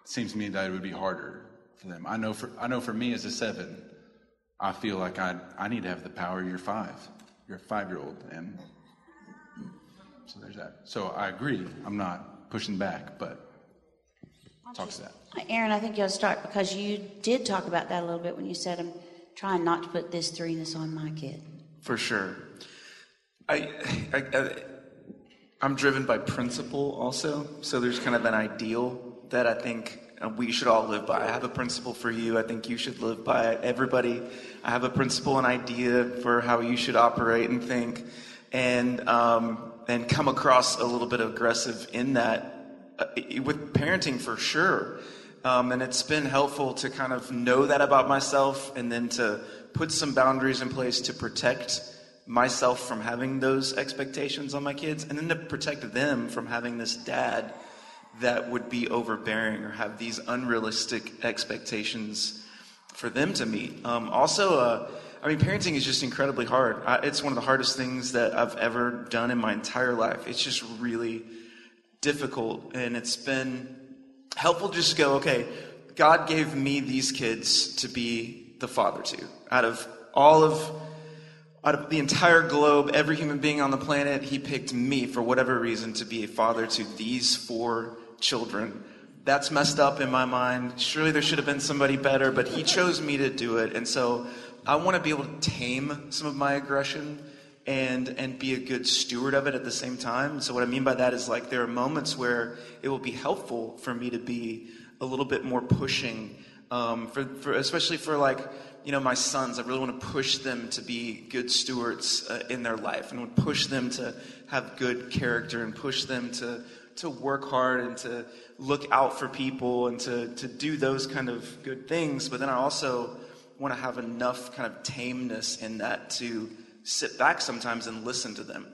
seems to me that it would be harder for them. I know for I know for me as a seven, I feel like I I need to have the power. You're five. You're a five year old, and so there's that. So I agree. I'm not pushing back, but talk to that. Aaron, I think you'll start because you did talk about that a little bit when you said, I'm trying not to put this threeness on my kid. For sure. I, I, I, I'm driven by principle also. So there's kind of an ideal that I think we should all live by. I have a principle for you. I think you should live by it. Everybody, I have a principle and idea for how you should operate and think, and um, and come across a little bit aggressive in that uh, with parenting for sure. Um, and it's been helpful to kind of know that about myself and then to put some boundaries in place to protect myself from having those expectations on my kids and then to protect them from having this dad that would be overbearing or have these unrealistic expectations for them to meet. Um, also, uh, I mean, parenting is just incredibly hard. I, it's one of the hardest things that I've ever done in my entire life. It's just really difficult, and it's been helpful just to go, okay, God gave me these kids to be the father to. Out of all of out of the entire globe, every human being on the planet, he picked me for whatever reason to be a father to these four children. That's messed up in my mind. Surely there should have been somebody better, but he chose me to do it. And so I want to be able to tame some of my aggression and and be a good steward of it at the same time. So what I mean by that is like there are moments where it will be helpful for me to be a little bit more pushing, um, for, for especially for like you know my sons. I really want to push them to be good stewards uh, in their life, and would push them to have good character, and push them to to work hard and to look out for people and to, to do those kind of good things. But then I also want to have enough kind of tameness in that to sit back sometimes and listen to them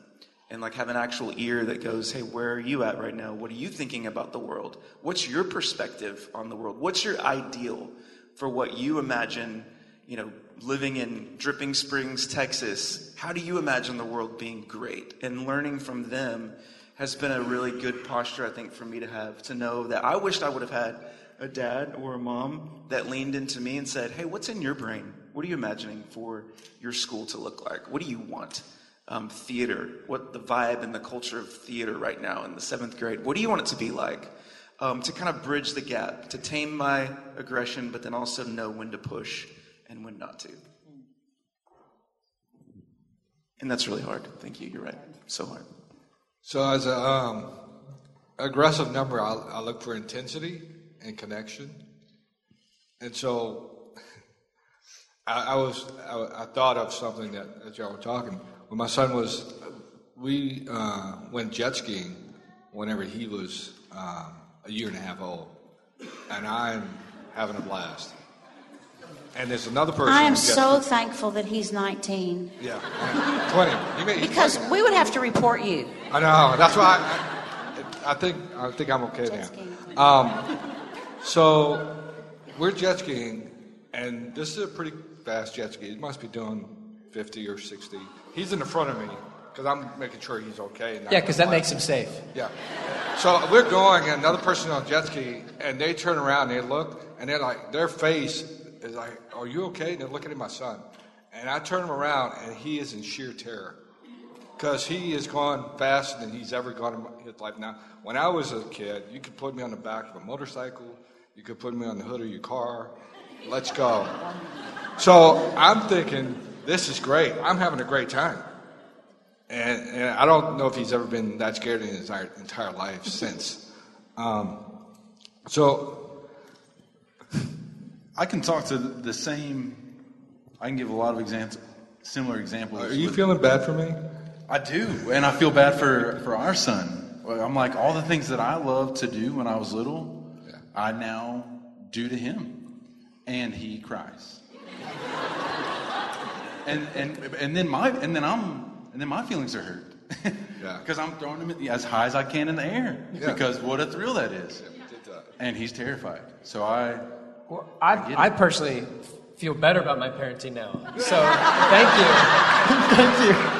and like have an actual ear that goes, hey, where are you at right now? What are you thinking about the world? What's your perspective on the world? What's your ideal for what you imagine, you know, living in Dripping Springs, Texas? How do you imagine the world being great? And learning from them has been a really good posture, I think, for me to have to know that I wished I would have had a dad or a mom that leaned into me and said, hey, what's in your brain? What are you imagining for your school to look like? What do you want? um, theater, what the vibe and the culture of theater right now in the seventh grade. What do you want it to be like? Um, to kind of bridge the gap, to tame my aggression, but then also know when to push and when not to. And that's really hard. Thank you. You're right. So hard. So as a um, aggressive number, I, I look for intensity and connection. And so I, I was I, I, thought of something that as y'all were talking when my son was, we uh, went jet skiing whenever he was um, a year and a half old, and I'm having a blast. And there's another person. I am so thankful that he's 19. Yeah, 20. You may, because we would have to report you. I know. That's why I, I think I think I'm okay jet now. Um, so we're jet skiing, and this is a pretty fast jet ski. It must be doing 50 or 60 he's in the front of me because I'm making sure he's okay. Yeah, because that makes him safe. Yeah. So we're going, and another person on jet ski, and they turn around, and they look, and they're like, their face is like, "Are you okay?" And they're looking at my son, and I turn him around, and he is in sheer terror because he is going faster than he's ever gone in his life. Now, when I was a kid, you could put me on the back of a motorcycle, you could put me on the hood of your car. Let's go. So I'm thinking this is great. I'm having a great time. And, and I don't know if he's ever been that scared in his entire, entire life since. Um, so I can talk to the same. I can give a lot of examples, similar examples. Are you feeling bad for me? I do, and I feel bad for for our son. I'm like all the things that I loved to do when I was little, yeah. I now do to him, and he cries and and and then my and then I'm and then my feelings are hurt. yeah. Because I'm throwing him as high as I can in the air. Yeah. Because what a thrill that is. And he's terrified. So I. Well, I, I, I personally feel better about my parenting now. So thank you, thank you.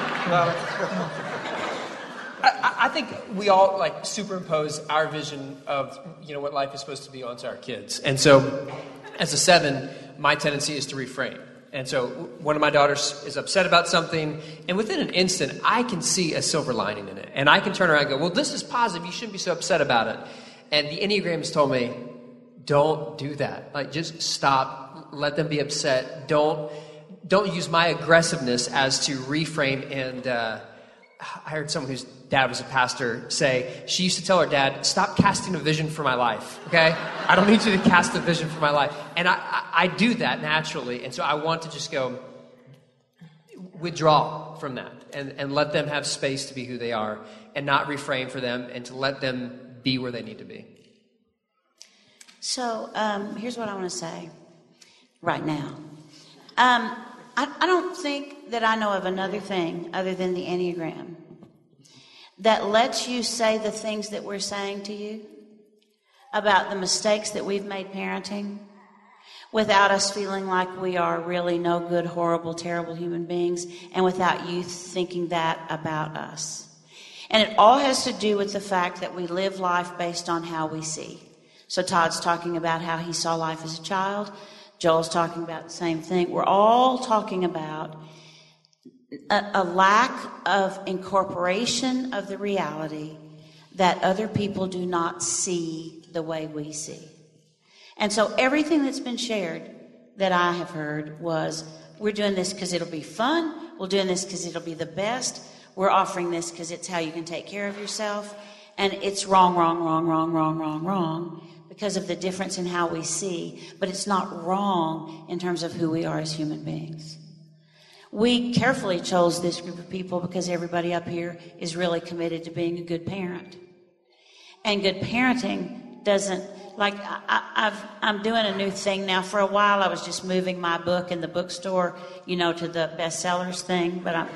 I, I think we all like superimpose our vision of you know what life is supposed to be onto our kids, and so as a seven, my tendency is to refrain. And so one of my daughters is upset about something, and within an instant, I can see a silver lining in it. And I can turn around and go, Well, this is positive. You shouldn't be so upset about it. And the Enneagrams told me, Don't do that. Like, just stop. Let them be upset. Don't, don't use my aggressiveness as to reframe and. Uh, I heard someone whose dad was a pastor say she used to tell her dad, "Stop casting a vision for my life." Okay, I don't need you to cast a vision for my life, and I, I, I do that naturally, and so I want to just go withdraw from that and, and let them have space to be who they are, and not reframe for them, and to let them be where they need to be. So um, here's what I want to say right now. Um, I, I don't think that I know of another thing other than the Enneagram that lets you say the things that we're saying to you about the mistakes that we've made parenting without us feeling like we are really no good, horrible, terrible human beings, and without you thinking that about us. And it all has to do with the fact that we live life based on how we see. So Todd's talking about how he saw life as a child. Joel's talking about the same thing. We're all talking about a, a, lack of incorporation of the reality that other people do not see the way we see. And so everything that's been shared that I have heard was we're doing this because it'll be fun, we're doing this because it'll be the best, we're offering this because it's how you can take care of yourself, and it's wrong, wrong, wrong, wrong, wrong, wrong, wrong because of the difference in how we see, but it's not wrong in terms of who we are as human beings. We carefully chose this group of people because everybody up here is really committed to being a good parent. And good parenting doesn't like I, I'm doing a new thing now. For a while, I was just moving my book in the bookstore, you know, to the bestsellers thing. But I'm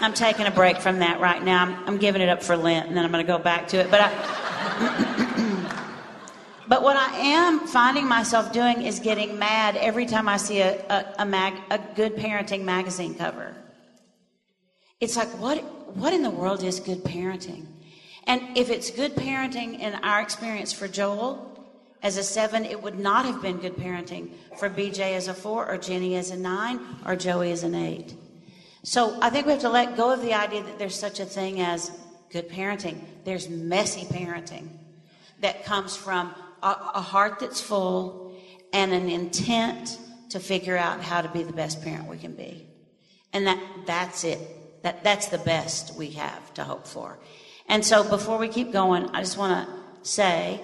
I'm taking a break from that right now. I'm, I'm giving it up for Lent, and then I'm going to go back to it. But I. But what I am finding myself doing is getting mad every time I see a, a, a, mag, a good parenting magazine cover. It's like, what, what in the world is good parenting? And if it's good parenting in our experience for Joel as a seven, it would not have been good parenting for BJ as a four, or Jenny as a nine, or Joey as an eight. So I think we have to let go of the idea that there's such a thing as good parenting. There's messy parenting that comes from a, a heart that's full and an intent to figure out how to be the best parent we can be. And that, that's it. That, that's the best we have to hope for. And so before we keep going, I just want to say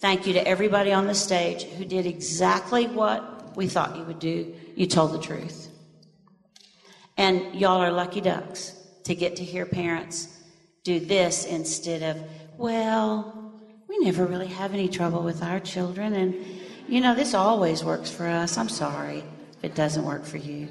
thank you to everybody on the stage who did exactly what we thought you would do. You told the truth. And y'all are lucky ducks to get to hear parents do this instead of, well, we never really have any trouble with our children. And, you know, this always works for us. I'm sorry if it doesn't work for you.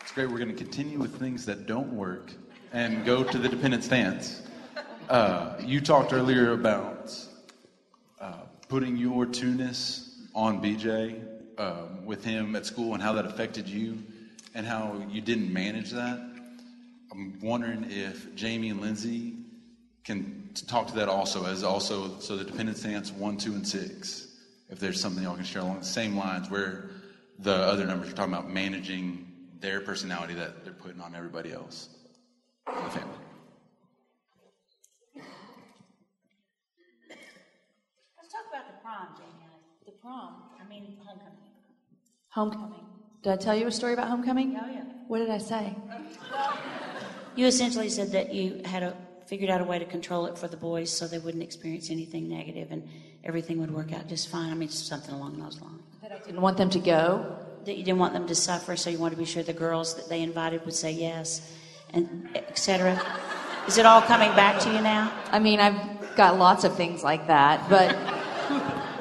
It's great. We're going to continue with things that don't work and go to the dependent stance. Uh, you talked earlier about uh, putting your two-ness on BJ um, with him at school and how that affected you and how you didn't manage that. I'm wondering if Jamie and Lindsay can talk to that also as also so the dependent stance one, two, and six. If there's something y'all can share along the same lines where the other numbers are talking about managing their personality that they're putting on everybody else in the family. Let's talk about the prom, Jamie. The prom. I mean, homecoming. Homecoming. Did I tell you a story about homecoming? Oh, yeah. What did I say? You essentially said that you had a, figured out a way to control it for the boys so they wouldn't experience anything negative and everything would work out just fine. I mean, just something along those lines. That I didn't want them to go. That you didn't want them to suffer, so you wanted to be sure the girls that they invited would say yes, and etc. Is it all coming back to you now? I mean, I've got lots of things like that, but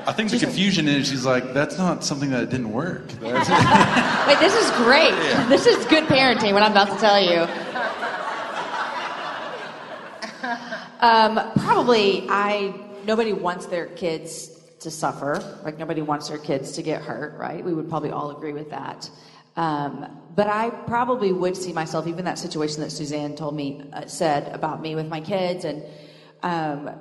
I think the confusion is she's like, that's not something that didn't work. Wait, this is great. This is good parenting. What I'm about to tell you. Um, probably, I nobody wants their kids to suffer. Like nobody wants their kids to get hurt, right? We would probably all agree with that. Um, but I probably would see myself, even that situation that Suzanne told me, uh, said about me with my kids, and um,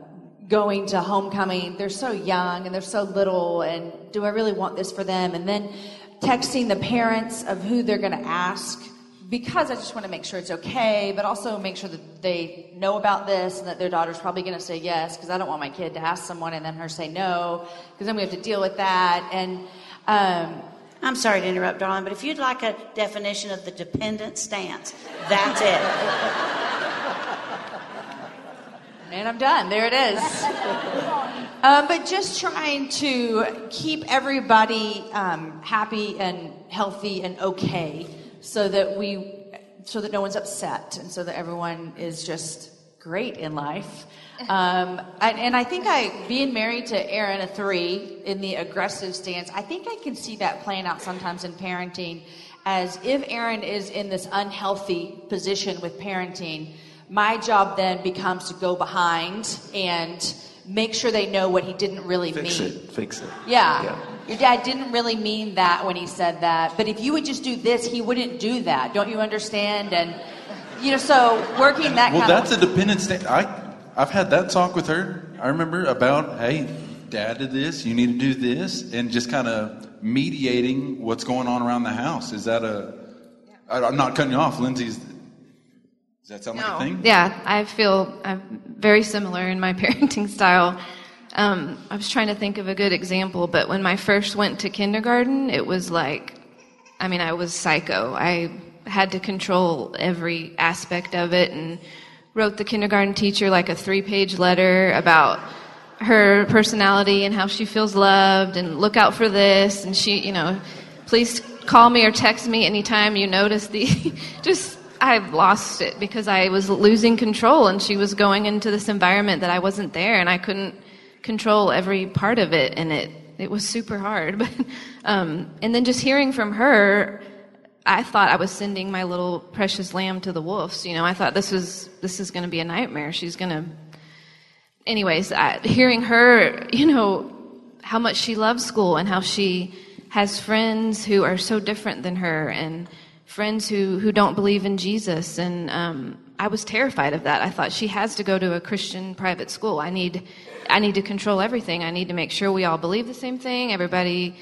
going to homecoming. They're so young and they're so little, and do I really want this for them? And then texting the parents of who they're going to ask because I just want to make sure it's okay, but also make sure that they know about this and that their daughter's probably going to say yes because I don't want my kid to ask someone and then her say no because then we have to deal with that. And um, I'm sorry to interrupt, darling, but if you'd like a definition of the dependent stance, that's it. And I'm done. There it is. um, but just trying to keep everybody um, happy and healthy and okay, so that we, so that no one's upset, and so that everyone is just great in life. Um, and, and I think I, being married to Aaron, a three, in the aggressive stance, I think I can see that playing out sometimes in parenting, as if Aaron is in this unhealthy position with parenting my job then becomes to go behind and make sure they know what he didn't really Fix mean. it. Fix it. Yeah. yeah. Your dad didn't really mean that when he said that, but if you would just do this, he wouldn't do that. Don't you understand? And you know, so working that well, kind that's of a dependent state. I, I've had that talk with her. I remember about, hey, dad did this, you need to do this, and just kind of mediating what's going on around the house. Is that a? I, I'm not cutting you off, Lindsay's. Does that sound like a thing? Yeah, I feel I'm very similar in my parenting style. Um, I was trying to think of a good example, but when I first went to kindergarten, it was like, I mean, I was psycho. I had to control every aspect of it and wrote the kindergarten teacher like a three page letter about her personality and how she feels loved and look out for this and she, you know, please call me or text me anytime you notice the just I lost it because I was losing control and she was going into this environment that I wasn't there and I couldn't control every part of it and it it was super hard. But um, and then just hearing from her I thought I was sending my little precious lamb to the wolves. You know I thought this was this is going to be a nightmare. She's going to anyways I, hearing her you know how much she loves school and how she has friends who are so different than her and friends who, who don't believe in Jesus. And um, I was terrified of that. I thought she has to go to a Christian private school. I need, I need to control everything. I need to make sure we all believe the same thing. Everybody,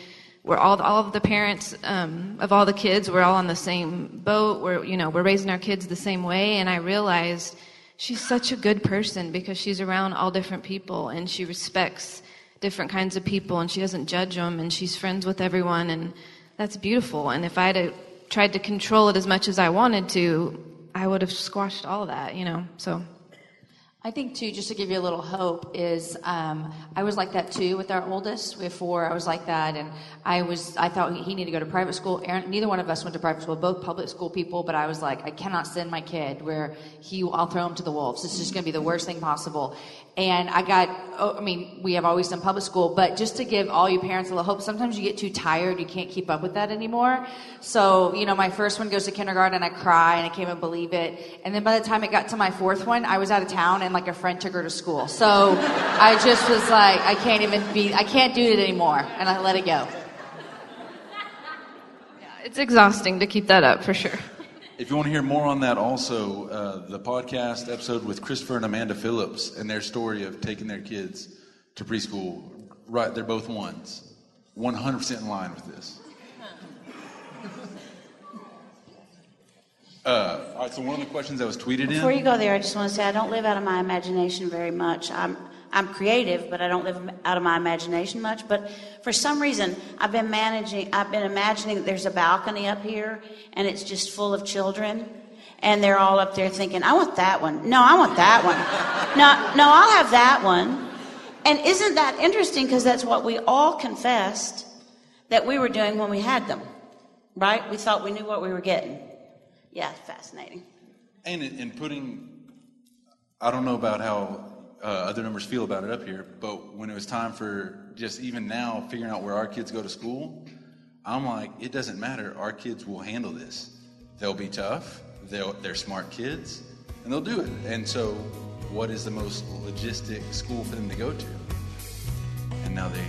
we're all, all of the parents um, of all the kids, we're all on the same boat. We're, you know, we're raising our kids the same way. And I realized she's such a good person because she's around all different people and she respects different kinds of people and she doesn't judge them and she's friends with everyone and that's beautiful. And if I had tried to control it as much as I wanted to, I would have squashed all of that, you know. So I think too, just to give you a little hope, is um, I was like that too with our oldest. Before. I was like that, and I was. I thought he needed to go to private school. Aaron, neither one of us went to private school. Both public school people, but I was like, I cannot send my kid where he. I'll throw him to the wolves. This is just going to be the worst thing possible. And I got. Oh, I mean, we have always done public school, but just to give all you parents a little hope. Sometimes you get too tired, you can't keep up with that anymore. So you know, my first one goes to kindergarten, and I cry, and I can't even believe it. And then by the time it got to my fourth one, I was out of town and like a friend took her to school. So I just was like, I can't even be, I can't do it anymore. And I let it go. it's exhausting to keep that up for sure. If you want to hear more on that, also, uh, the podcast episode with Christopher and Amanda Phillips and their story of taking their kids to preschool, right, they're both ones. 100% in line with this. Uh, all right, so one of the questions that was tweeted Before in. you go there, I just want to say I don't live out of my imagination very much. I'm I'm creative, but I don't live out of my imagination much. But for some reason, I've been managing. I've been imagining that there's a balcony up here, and it's just full of children, and they're all up there thinking, "I want that one. No, I want that one. No, no, I'll have that one." And isn't that interesting? Because that's what we all confessed that we were doing when we had them, right? We thought we knew what we were getting. Yeah, fascinating. And in, in putting, I don't know about how uh, other numbers feel about it up here, but when it was time for just even now figuring out where our kids go to school, I'm like, it doesn't matter. Our kids will handle this. They'll be tough. They'll, they're smart kids, and they'll do it. And so, what is the most logistic school for them to go to? And now they